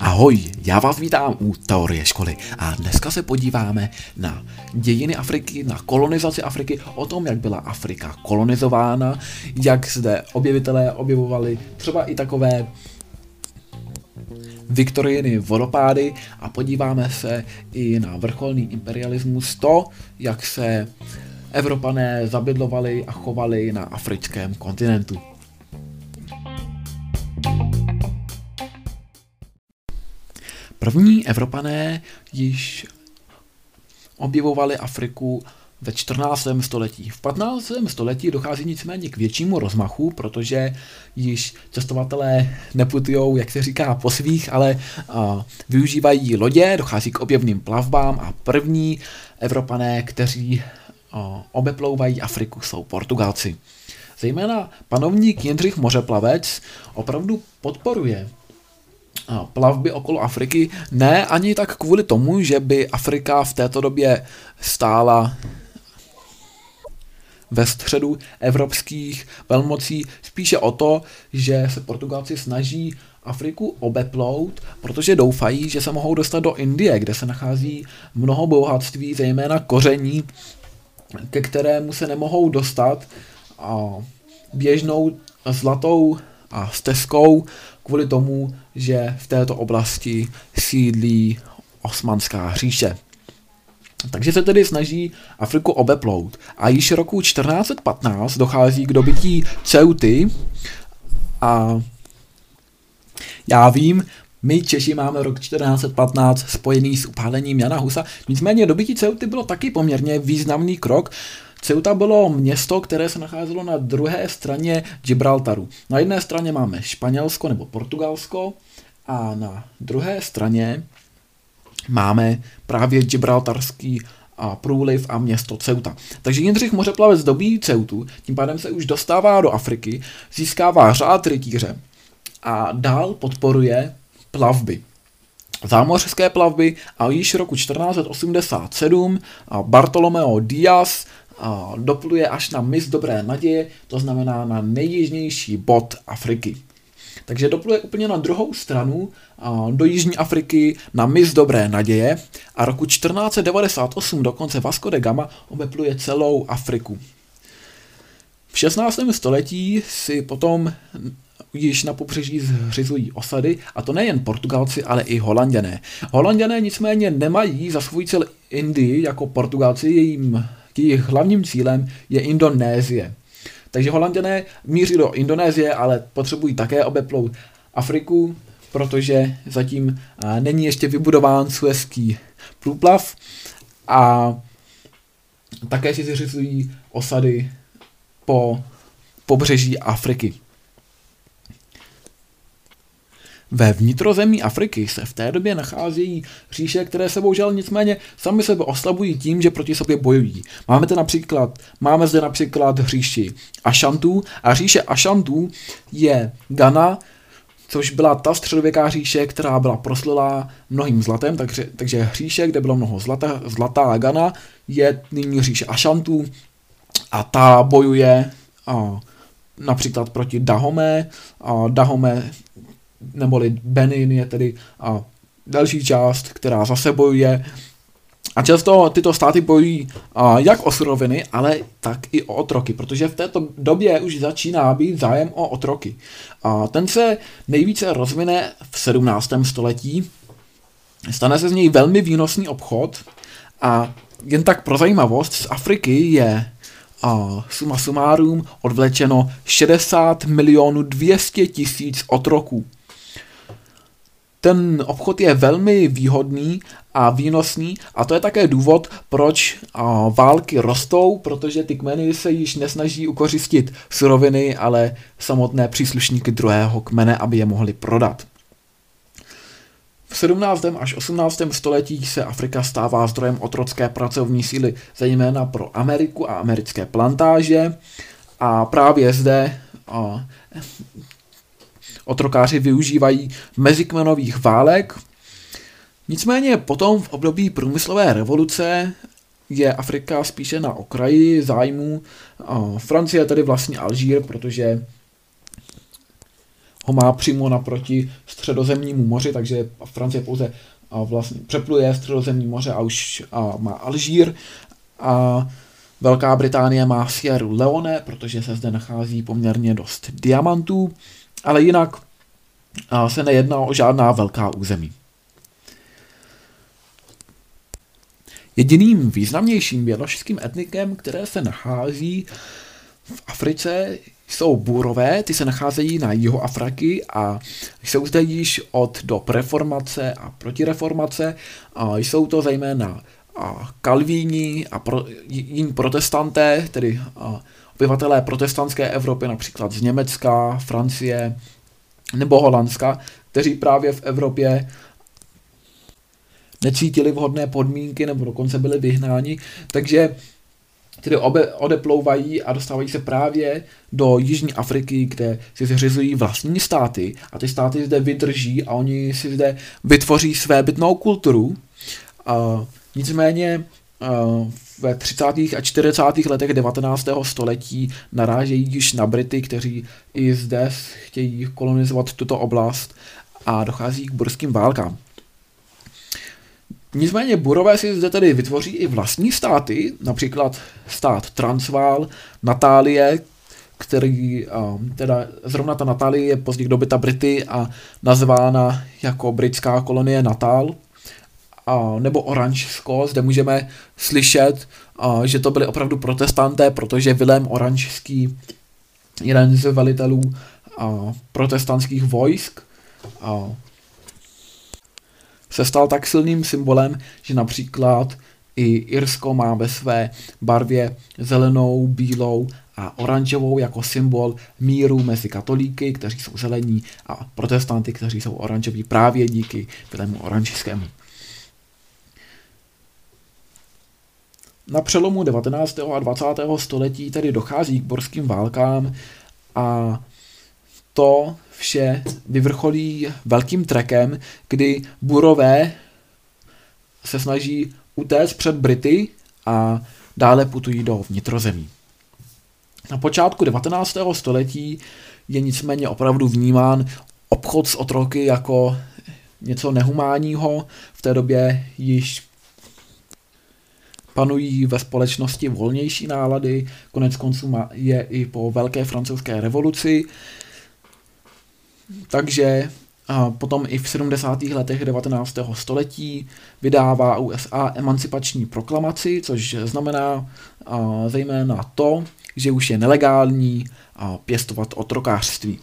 Ahoj, já vás vítám u Teorie školy a dneska se podíváme na dějiny Afriky, na kolonizaci Afriky, o tom, jak byla Afrika kolonizována, jak zde objevitelé objevovali třeba i takové Viktoriiny vodopády a podíváme se i na vrcholný imperialismus, to, jak se Evropané zabydlovali a chovali na africkém kontinentu. První Evropané již objevovali Afriku ve 14. století. V 15. století dochází nicméně k většímu rozmachu, protože již cestovatelé neputují, jak se říká, po svých, ale a, využívají lodě, dochází k objevným plavbám a první Evropané, kteří a, obeplouvají Afriku, jsou Portugalci. Zejména panovník Jindřich Mořeplavec opravdu podporuje plavby okolo Afriky, ne ani tak kvůli tomu, že by Afrika v této době stála ve středu evropských velmocí, spíše o to, že se Portugalci snaží Afriku obeplout, protože doufají, že se mohou dostat do Indie, kde se nachází mnoho bohatství, zejména koření, ke kterému se nemohou dostat a běžnou zlatou a stezkou kvůli tomu, že v této oblasti sídlí osmanská říše. Takže se tedy snaží Afriku obeplout. A již roku 1415 dochází k dobytí Ceuty a já vím, my Češi máme rok 1415 spojený s upálením Jana Husa, nicméně dobytí Ceuty bylo taky poměrně významný krok, Ceuta bylo město, které se nacházelo na druhé straně Gibraltaru. Na jedné straně máme Španělsko nebo Portugalsko a na druhé straně máme právě Gibraltarský a průliv a město Ceuta. Takže Jindřich Mořeplavec dobí Ceutu, tím pádem se už dostává do Afriky, získává řád rytíře a dál podporuje plavby. Zámořské plavby a již roku 1487 Bartolomeo Díaz dopluje až na mis Dobré naděje, to znamená na nejjižnější bod Afriky. Takže dopluje úplně na druhou stranu do Jižní Afriky na mis Dobré naděje a roku 1498 dokonce Vasco de Gama obepluje celou Afriku. V 16. století si potom již na pobřeží zřizují osady, a to nejen Portugalci, ale i Holanděné. Holanděné nicméně nemají za svůj cel Indii jako Portugalci, jejím jejich hlavním cílem je Indonésie. Takže holanděné míří do Indonésie, ale potřebují také obeplout Afriku, protože zatím není ještě vybudován suezký průplav a také si zřizují osady po pobřeží Afriky. Ve vnitrozemí Afriky se v té době nacházejí říše, které se bohužel nicméně sami sebe oslabují tím, že proti sobě bojují. Máme, zde například, máme zde například říši Ašantů a říše Ašantů je Ghana, což byla ta středověká říše, která byla proslulá mnohým zlatem, takže, takže hříše, kde bylo mnoho zlata, zlatá Ghana, je nyní říše Ašantů a ta bojuje a, například proti Dahomé. A Dahomé neboli Benin je tedy a další část, která zase bojuje. A často tyto státy bojují a, jak o suroviny, ale tak i o otroky, protože v této době už začíná být zájem o otroky. A ten se nejvíce rozvine v 17. století, stane se z něj velmi výnosný obchod a jen tak pro zajímavost, z Afriky je a suma sumárum odvlečeno 60 milionů 200 tisíc otroků ten obchod je velmi výhodný a výnosný a to je také důvod, proč a, války rostou, protože ty kmeny se již nesnaží ukořistit suroviny, ale samotné příslušníky druhého kmene, aby je mohli prodat. V 17. až 18. století se Afrika stává zdrojem otrocké pracovní síly, zejména pro Ameriku a americké plantáže a právě zde a, otrokáři využívají mezikmenových válek. Nicméně potom v období průmyslové revoluce je Afrika spíše na okraji zájmu. Francie tedy vlastně Alžír, protože ho má přímo naproti středozemnímu moři, takže Francie pouze vlastně přepluje středozemní moře a už má Alžír a Velká Británie má Sierra Leone, protože se zde nachází poměrně dost diamantů, ale jinak se nejedná o žádná velká území. Jediným významnějším běložským etnikem, které se nachází v Africe, jsou bůrové, ty se nacházejí na jihu Afriky a jsou zde již od dob reformace a protireformace. A jsou to zejména a kalvíni a pro, jiní protestanté, tedy a obyvatelé protestantské Evropy, například z Německa, Francie nebo Holandska, kteří právě v Evropě necítili vhodné podmínky nebo dokonce byli vyhnáni, takže tedy obe, odeplouvají a dostávají se právě do Jižní Afriky, kde si zřizují vlastní státy a ty státy zde vydrží a oni si zde vytvoří své bytnou kulturu. A nicméně ve 30. a 40. letech 19. století narážejí již na Brity, kteří i zde chtějí kolonizovat tuto oblast a dochází k burským válkám. Nicméně Burové si zde tedy vytvoří i vlastní státy, například stát Transvaal, Natálie, který, teda zrovna ta Natálie je později dobyta Brity a nazvána jako britská kolonie Natál, a, nebo Oranžsko, zde můžeme slyšet, a, že to byli opravdu protestanté, protože Vilém Oranžský, jeden z velitelů a, protestantských vojsk, a, se stal tak silným symbolem, že například i Irsko má ve své barvě zelenou, bílou a oranžovou jako symbol míru mezi katolíky, kteří jsou zelení, a protestanty, kteří jsou oranžoví právě díky Vilému Oranžskému. Na přelomu 19. a 20. století tedy dochází k borským válkám a to vše vyvrcholí velkým trekem, kdy Burové se snaží utéct před Brity a dále putují do vnitrozemí. Na počátku 19. století je nicméně opravdu vnímán obchod s otroky jako něco nehumánního. V té době již panují ve společnosti volnější nálady, konec konců je i po velké francouzské revoluci. Takže a potom i v 70. letech 19. století vydává USA emancipační proklamaci, což znamená a, zejména to, že už je nelegální a pěstovat otrokářství.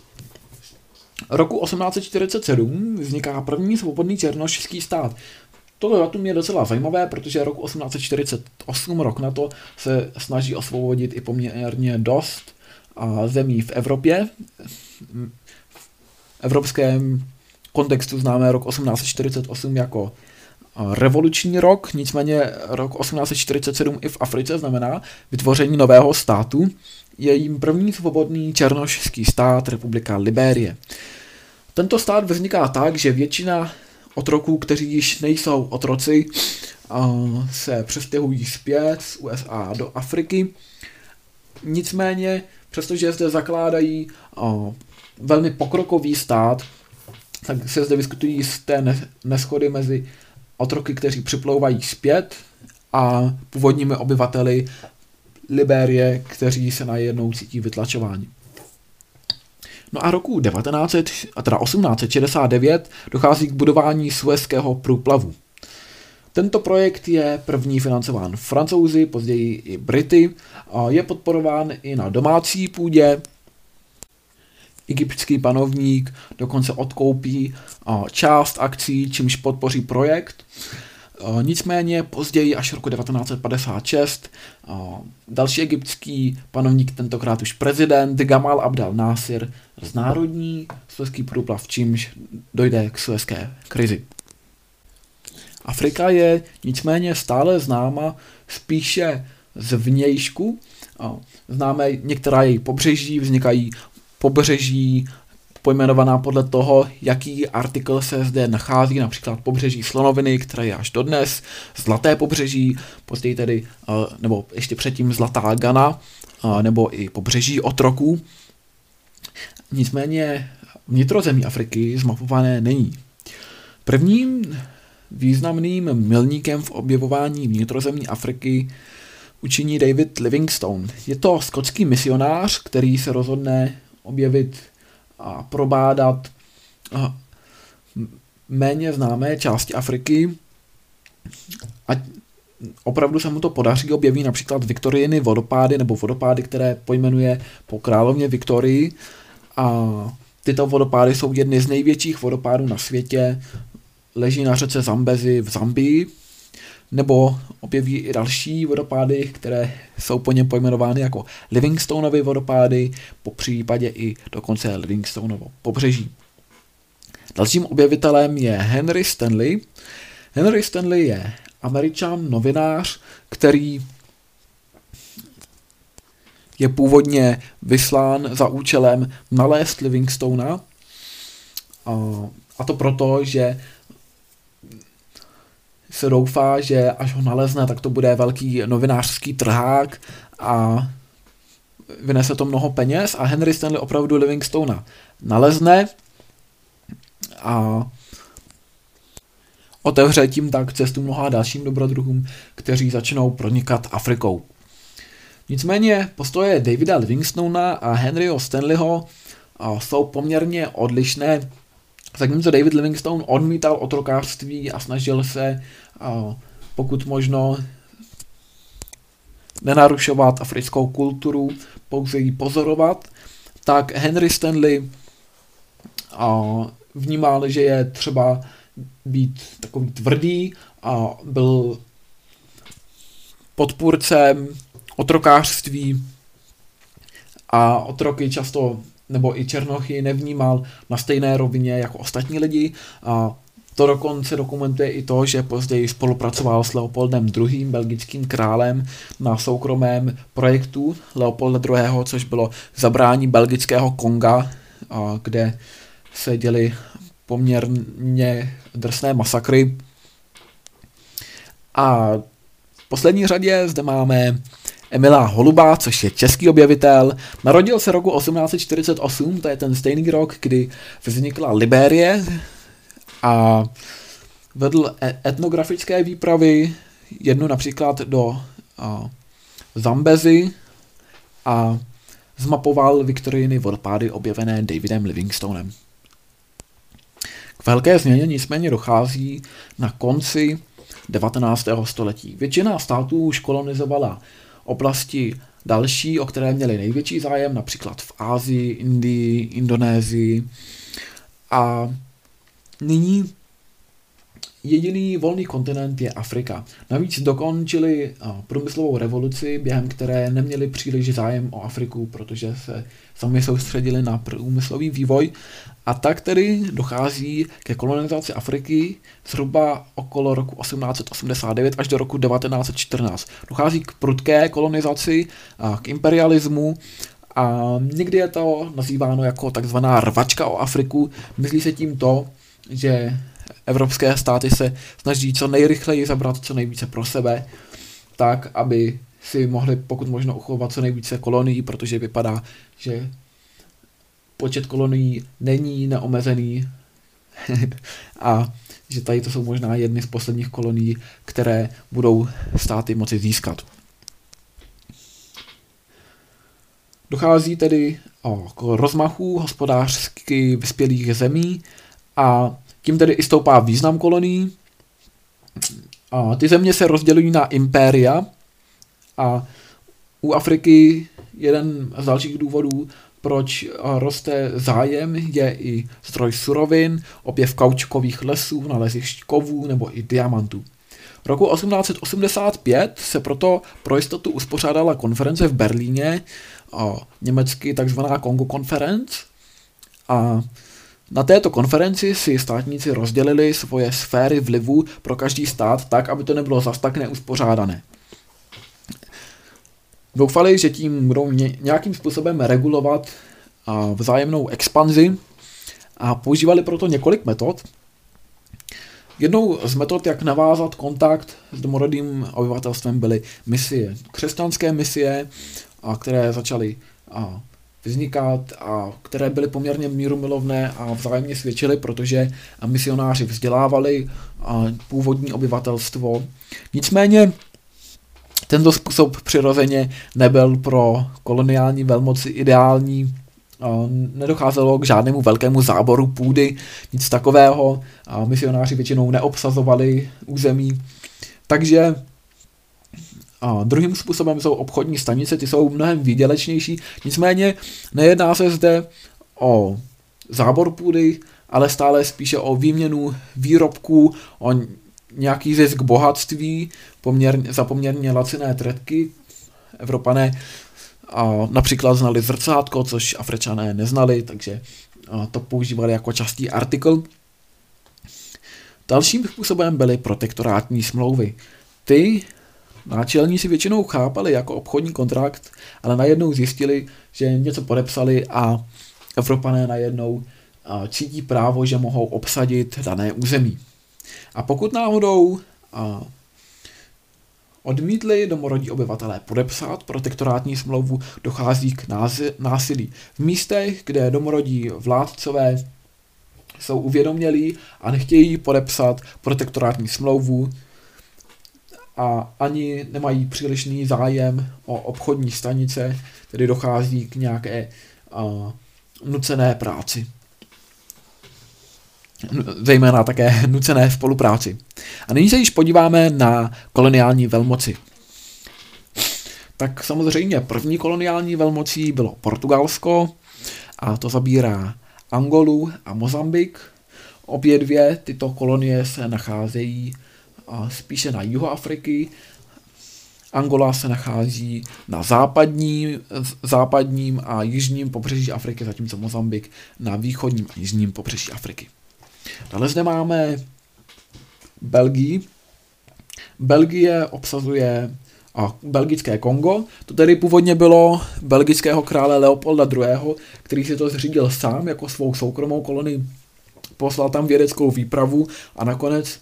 Roku 1847 vzniká první svobodný černošský stát. Toto datum je docela zajímavé, protože roku 1848, rok na to, se snaží osvobodit i poměrně dost zemí v Evropě evropském kontextu známe rok 1848 jako revoluční rok, nicméně rok 1847 i v Africe znamená vytvoření nového státu. Je jím první svobodný černošský stát Republika Liberie. Tento stát vzniká tak, že většina otroků, kteří již nejsou otroci, se přestěhují zpět z USA do Afriky. Nicméně, přestože zde zakládají velmi pokrokový stát, tak se zde vyskytují z té neschody mezi otroky, kteří připlouvají zpět a původními obyvateli Liberie, kteří se najednou cítí vytlačováni. No a roku 19, a teda 1869 dochází k budování Suezského průplavu. Tento projekt je první financován francouzi, později i Brity, a je podporován i na domácí půdě egyptský panovník dokonce odkoupí část akcí, čímž podpoří projekt. Nicméně později, až roku 1956, další egyptský panovník, tentokrát už prezident Gamal Abdel Nasir, znárodní suezký průplav, čímž dojde k suezké krizi. Afrika je nicméně stále známa spíše z vnějšku. Známe některá její pobřeží, vznikají pobřeží pojmenovaná podle toho, jaký artikl se zde nachází, například pobřeží Slonoviny, které je až dodnes, Zlaté pobřeží, později tedy, eh, nebo ještě předtím Zlatá Gana, eh, nebo i pobřeží otroků. Nicméně vnitrozemí Afriky zmapované není. Prvním významným milníkem v objevování vnitrozemí Afriky učiní David Livingstone. Je to skotský misionář, který se rozhodne objevit a probádat méně známé části Afriky. A opravdu se mu to podaří, objeví například Viktoriiny vodopády nebo vodopády, které pojmenuje po královně Viktorii. A tyto vodopády jsou jedny z největších vodopádů na světě, leží na řece Zambezi v Zambii, nebo objeví i další vodopády, které jsou po něm pojmenovány jako Livingstoneovy vodopády, po případě i dokonce Livingstoneovo pobřeží. Dalším objevitelem je Henry Stanley. Henry Stanley je američan, novinář, který je původně vyslán za účelem nalézt Livingstona. A to proto, že se doufá, že až ho nalezne, tak to bude velký novinářský trhák a vynese to mnoho peněz a Henry Stanley opravdu Livingstona nalezne a otevře tím tak cestu mnoha dalším dobrodruhům, kteří začnou pronikat Afrikou. Nicméně postoje Davida Livingstona a Henryho Stanleyho jsou poměrně odlišné, zatímco David Livingstone odmítal otrokářství a snažil se pokud možno nenarušovat africkou kulturu, pouze ji pozorovat, tak Henry Stanley vnímal, že je třeba být takový tvrdý a byl podpůrcem otrokářství a otroky často nebo i černochy nevnímal na stejné rovině jako ostatní lidi a to dokonce dokumentuje i to, že později spolupracoval s Leopoldem II. belgickým králem na soukromém projektu Leopolda II., což bylo zabrání belgického Konga, kde se děly poměrně drsné masakry. A v poslední řadě zde máme Emila Holuba, což je český objevitel. Narodil se roku 1848, to je ten stejný rok, kdy vznikla Liberie a vedl e- etnografické výpravy, jednu například do a, a zmapoval Viktoriny vodopády objevené Davidem Livingstonem. K velké změně nicméně dochází na konci 19. století. Většina států už kolonizovala oblasti další, o které měli největší zájem, například v Ázii, Indii, Indonésii. A nyní jediný volný kontinent je Afrika. Navíc dokončili průmyslovou revoluci, během které neměli příliš zájem o Afriku, protože se sami soustředili na průmyslový vývoj a tak tedy dochází ke kolonizaci Afriky zhruba okolo roku 1889 až do roku 1914. Dochází k prudké kolonizaci, k imperialismu a někdy je to nazýváno jako takzvaná rvačka o Afriku. Myslí se tím to, že evropské státy se snaží co nejrychleji zabrat co nejvíce pro sebe, tak, aby si mohli pokud možno uchovat co nejvíce kolonií, protože vypadá, že počet kolonií není neomezený a že tady to jsou možná jedny z posledních kolonií, které budou státy moci získat. Dochází tedy k rozmachu hospodářsky vyspělých zemí a tím tedy i stoupá význam kolonií. A ty země se rozdělují na impéria a u Afriky jeden z dalších důvodů, proč roste zájem, je i zdroj surovin, objev kaučkových lesů, nalezišť kovů nebo i diamantů. Roku 1885 se proto pro jistotu uspořádala konference v Berlíně, německy takzvaná Kongo Conference, a na této konferenci si státníci rozdělili svoje sféry vlivu pro každý stát tak, aby to nebylo zas tak neuspořádané. Doufali, že tím budou nějakým způsobem regulovat vzájemnou expanzi a používali proto několik metod. Jednou z metod, jak navázat kontakt s domorodým obyvatelstvem, byly misie. Křesťanské misie, které začaly vznikat a které byly poměrně mírumilovné a vzájemně svědčily, protože misionáři vzdělávali původní obyvatelstvo. Nicméně tento způsob přirozeně nebyl pro koloniální velmoci ideální, nedocházelo k žádnému velkému záboru půdy, nic takového, misionáři většinou neobsazovali území, takže a druhým způsobem jsou obchodní stanice, ty jsou mnohem výdělečnější, nicméně nejedná se zde o zábor půdy, ale stále spíše o výměnu výrobků, o nějaký zisk bohatství poměrně, za poměrně laciné tretky. Evropané a například znali zrcátko, což Afričané neznali, takže to používali jako častý artikl. Dalším způsobem byly protektorátní smlouvy. Ty náčelníci většinou chápali jako obchodní kontrakt, ale najednou zjistili, že něco podepsali a Evropané najednou cítí právo, že mohou obsadit dané území. A pokud náhodou odmítli domorodí obyvatelé podepsat protektorátní smlouvu, dochází k násilí. V místech, kde domorodí vládcové jsou uvědomělí a nechtějí podepsat protektorátní smlouvu a ani nemají přílišný zájem o obchodní stanice, tedy dochází k nějaké uh, nucené práci zejména také nucené spolupráci. A nyní se již podíváme na koloniální velmoci. Tak samozřejmě první koloniální velmocí bylo Portugalsko a to zabírá Angolu a Mozambik. Obě dvě tyto kolonie se nacházejí spíše na jihu Afriky. Angola se nachází na západní, západním a jižním pobřeží Afriky, zatímco Mozambik na východním a jižním pobřeží Afriky. Dále zde máme Belgii. Belgie obsazuje a belgické Kongo. To tedy původně bylo belgického krále Leopolda II., který si to zřídil sám jako svou soukromou kolonii. Poslal tam vědeckou výpravu a nakonec a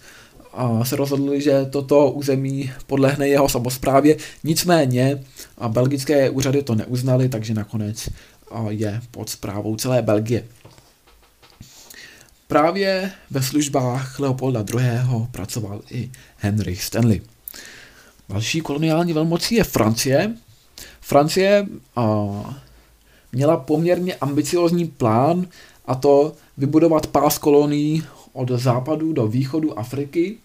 se rozhodli, že toto území podlehne jeho samozprávě. Nicméně a belgické úřady to neuznali, takže nakonec je pod zprávou celé Belgie. Právě ve službách Leopolda II. pracoval i Henry Stanley. Další koloniální velmocí je Francie. Francie a, měla poměrně ambiciozní plán a to vybudovat pás kolonií od západu do východu Afriky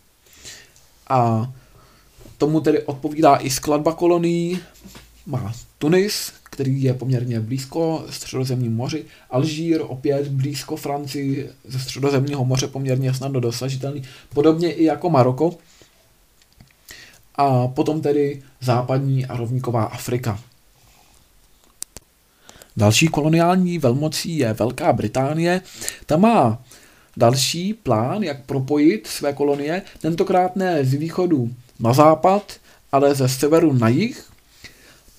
a tomu tedy odpovídá i skladba kolonií. Má Tunis, který je poměrně blízko středozemním moři. Alžír opět blízko Francii ze středozemního moře poměrně snadno dosažitelný. Podobně i jako Maroko. A potom tedy západní a rovníková Afrika. Další koloniální velmocí je Velká Británie. Ta má další plán, jak propojit své kolonie, tentokrát ne z východu na západ, ale ze severu na jih.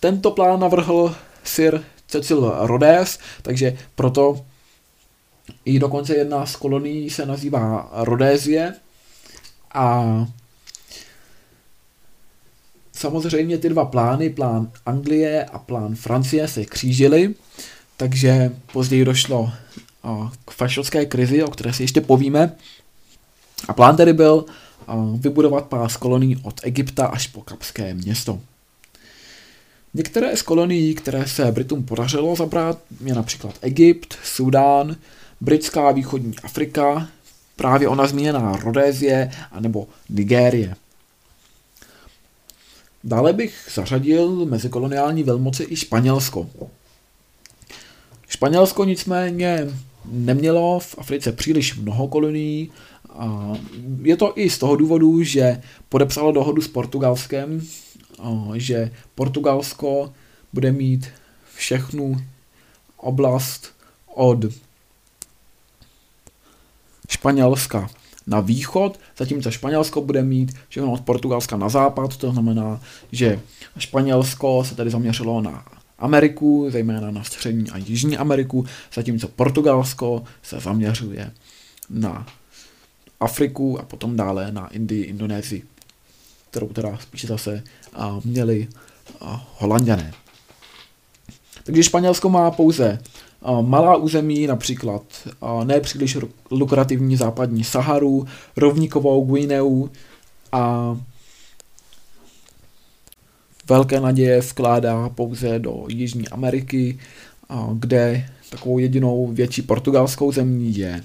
Tento plán navrhl Sir Cecil Rhodes, takže proto i dokonce jedna z kolonií se nazývá Rhodézie a samozřejmě ty dva plány, plán Anglie a plán Francie se křížily, takže později došlo k fašovské krizi, o které si ještě povíme. A plán tedy byl vybudovat pás kolonií od Egypta až po Kapské město. Některé z kolonií, které se Britům podařilo zabrat, je například Egypt, Sudán, britská východní Afrika, právě ona zmíněná Rodézie anebo Nigérie. Dále bych zařadil mezi koloniální velmoci i Španělsko. Španělsko nicméně nemělo v Africe příliš mnoho kolonií. A je to i z toho důvodu, že podepsalo dohodu s Portugalskem, že Portugalsko bude mít všechnu oblast od Španělska na východ, zatímco Španělsko bude mít všechno od Portugalska na západ, to znamená, že Španělsko se tady zaměřilo na Ameriku, zejména na střední a jižní Ameriku, zatímco Portugalsko se zaměřuje na Afriku a potom dále na Indii, Indonésii kterou teda spíše zase měli Holanděné. Takže Španělsko má pouze malá území, například nepříliš lukrativní západní Saharu, rovníkovou Guineu a velké naděje vkládá pouze do Jižní Ameriky, kde takovou jedinou větší portugalskou zemí je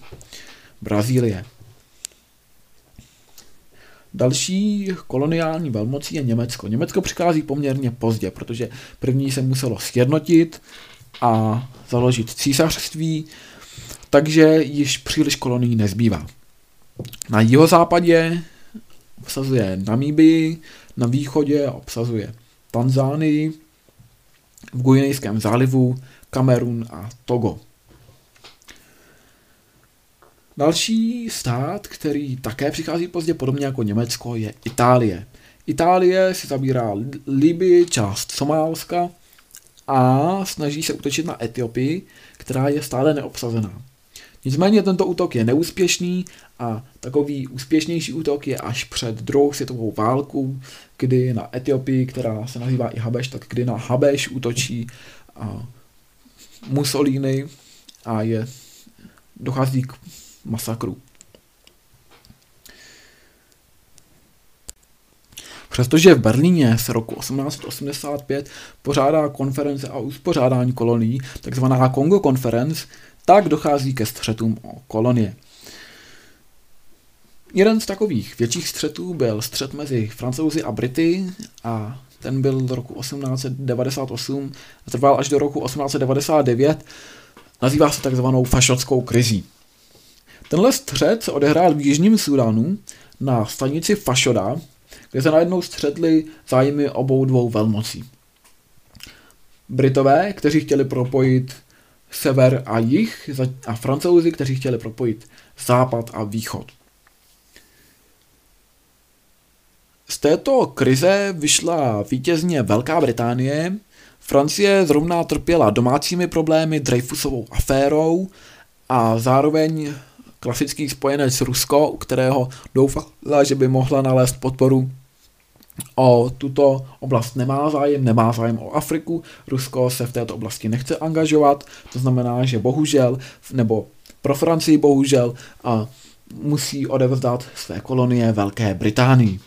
Brazílie. Další koloniální velmocí je Německo. Německo přichází poměrně pozdě, protože první se muselo sjednotit a založit císařství, takže již příliš kolonií nezbývá. Na jihozápadě obsazuje Namíbii, na východě obsazuje Tanzánii, v Guinejském zálivu, Kamerun a Togo. Další stát, který také přichází pozdě, podobně jako Německo, je Itálie. Itálie si zabírá Libii, část Somálska a snaží se utočit na Etiopii, která je stále neobsazená. Nicméně tento útok je neúspěšný a takový úspěšnější útok je až před druhou světovou válkou, kdy na Etiopii, která se nazývá i Habeš, tak kdy na Habeš útočí Mussolini a je, dochází k masakru. Přestože v Berlíně se roku 1885 pořádá konference a uspořádání kolonií, takzvaná Kongo Conference, tak dochází ke střetům o kolonie. Jeden z takových větších střetů byl střet mezi Francouzi a Brity a ten byl do roku 1898 a trval až do roku 1899. Nazývá se takzvanou fašotskou krizí. Tenhle střet se odehrál v Jižním Sudánu na stanici Fašoda, kde se najednou střetli zájmy obou dvou velmocí. Britové, kteří chtěli propojit sever a jih, a francouzi, kteří chtěli propojit západ a východ. Z této krize vyšla vítězně Velká Británie, Francie zrovna trpěla domácími problémy, Dreyfusovou aférou a zároveň klasický spojenec Rusko, u kterého doufala, že by mohla nalézt podporu o tuto oblast nemá zájem, nemá zájem o Afriku, Rusko se v této oblasti nechce angažovat, to znamená, že bohužel, nebo pro Francii bohužel, a musí odevzdat své kolonie Velké Británii.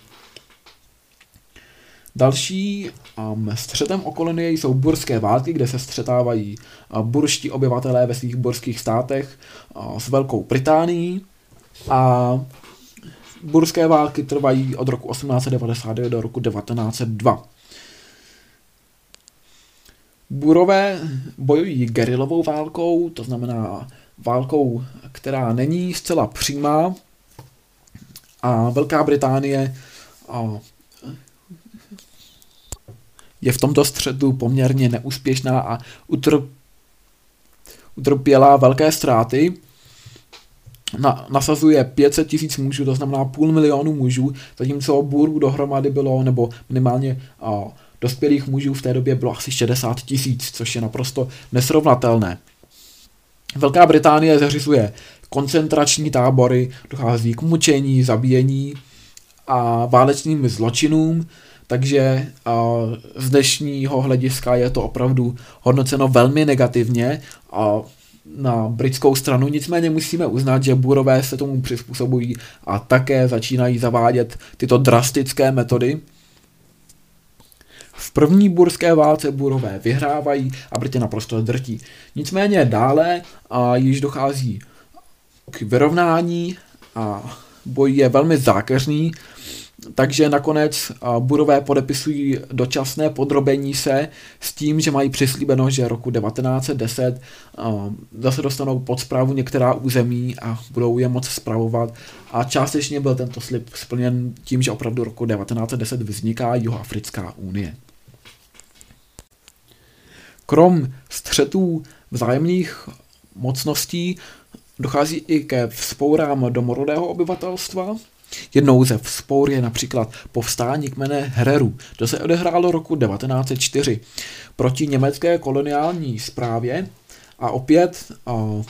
Další um, střetem o kolonie jsou burské války, kde se střetávají uh, burští obyvatelé ve svých burských státech uh, s Velkou Británií a burské války trvají od roku 1899 do roku 1902. Burové bojují gerilovou válkou, to znamená válkou, která není zcela přímá a Velká Británie je v tomto středu poměrně neúspěšná a utrpěla velké ztráty. Na, nasazuje 500 tisíc mužů, to znamená půl milionu mužů, zatímco Burů dohromady bylo, nebo minimálně a, dospělých mužů v té době bylo asi 60 tisíc, což je naprosto nesrovnatelné. Velká Británie zařizuje koncentrační tábory, dochází k mučení, zabíjení a válečným zločinům, takže z dnešního hlediska je to opravdu hodnoceno velmi negativně a na britskou stranu, nicméně musíme uznat, že burové se tomu přizpůsobují a také začínají zavádět tyto drastické metody. V první burské válce burové vyhrávají a Briti naprosto drtí. Nicméně dále a již dochází k vyrovnání a boj je velmi zákeřný takže nakonec Burové podepisují dočasné podrobení se s tím, že mají přislíbeno, že roku 1910 zase dostanou pod zprávu některá území a budou je moc zpravovat. A částečně byl tento slib splněn tím, že opravdu roku 1910 vzniká Jihoafrická unie. Krom střetů vzájemných mocností dochází i ke vzpourám domorodého obyvatelstva, Jednou ze vzpour je například povstání kmene Hereru. To se odehrálo roku 1904 proti německé koloniální správě a opět a,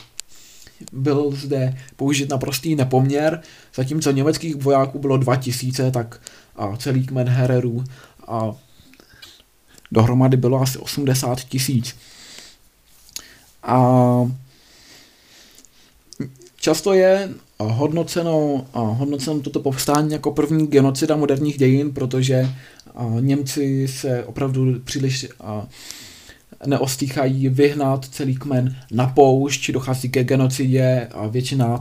byl zde použit naprostý nepoměr, zatímco německých vojáků bylo 2000, tak a celý kmen Hereru a dohromady bylo asi 80 tisíc. A často je hodnoceno, hodnoceno toto povstání jako první genocida moderních dějin, protože Němci se opravdu příliš neostýchají vyhnat celý kmen na poušť, dochází ke genocidě a většina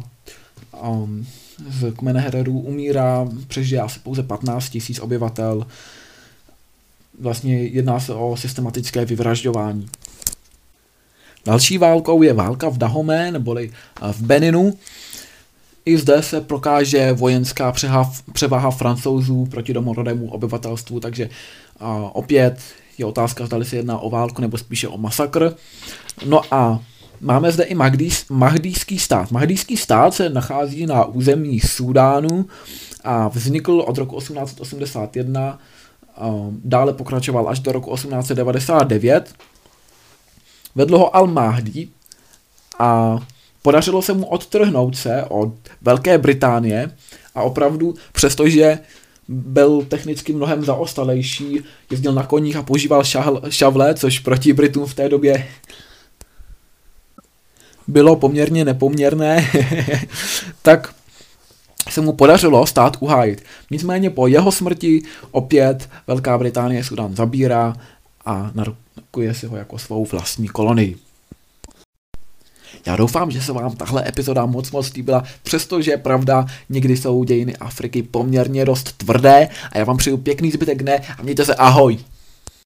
z kmene Hererů umírá, přežije asi pouze 15 tisíc obyvatel. Vlastně jedná se o systematické vyvražďování. Další válkou je válka v Dahomé, neboli v Beninu. I zde se prokáže vojenská převaha francouzů proti domorodému obyvatelstvu, takže a opět je otázka, zda se jedná o válku nebo spíše o masakr. No a máme zde i Mahdís, Mahdijský stát. Mahdijský stát se nachází na území Súdánu a vznikl od roku 1881, dále pokračoval až do roku 1899. Vedl ho Al-Mahdi a podařilo se mu odtrhnout se od Velké Británie a opravdu, přestože byl technicky mnohem zaostalejší, jezdil na koních a používal šahl, šavle, což proti Britům v té době bylo poměrně nepoměrné, tak se mu podařilo stát uhájit. Nicméně po jeho smrti opět Velká Británie Sudan zabírá a narukuje si ho jako svou vlastní kolonii. Já doufám, že se vám tahle epizoda moc moc líbila, přestože pravda, někdy jsou dějiny Afriky poměrně dost tvrdé a já vám přeju pěkný zbytek dne a mějte se ahoj!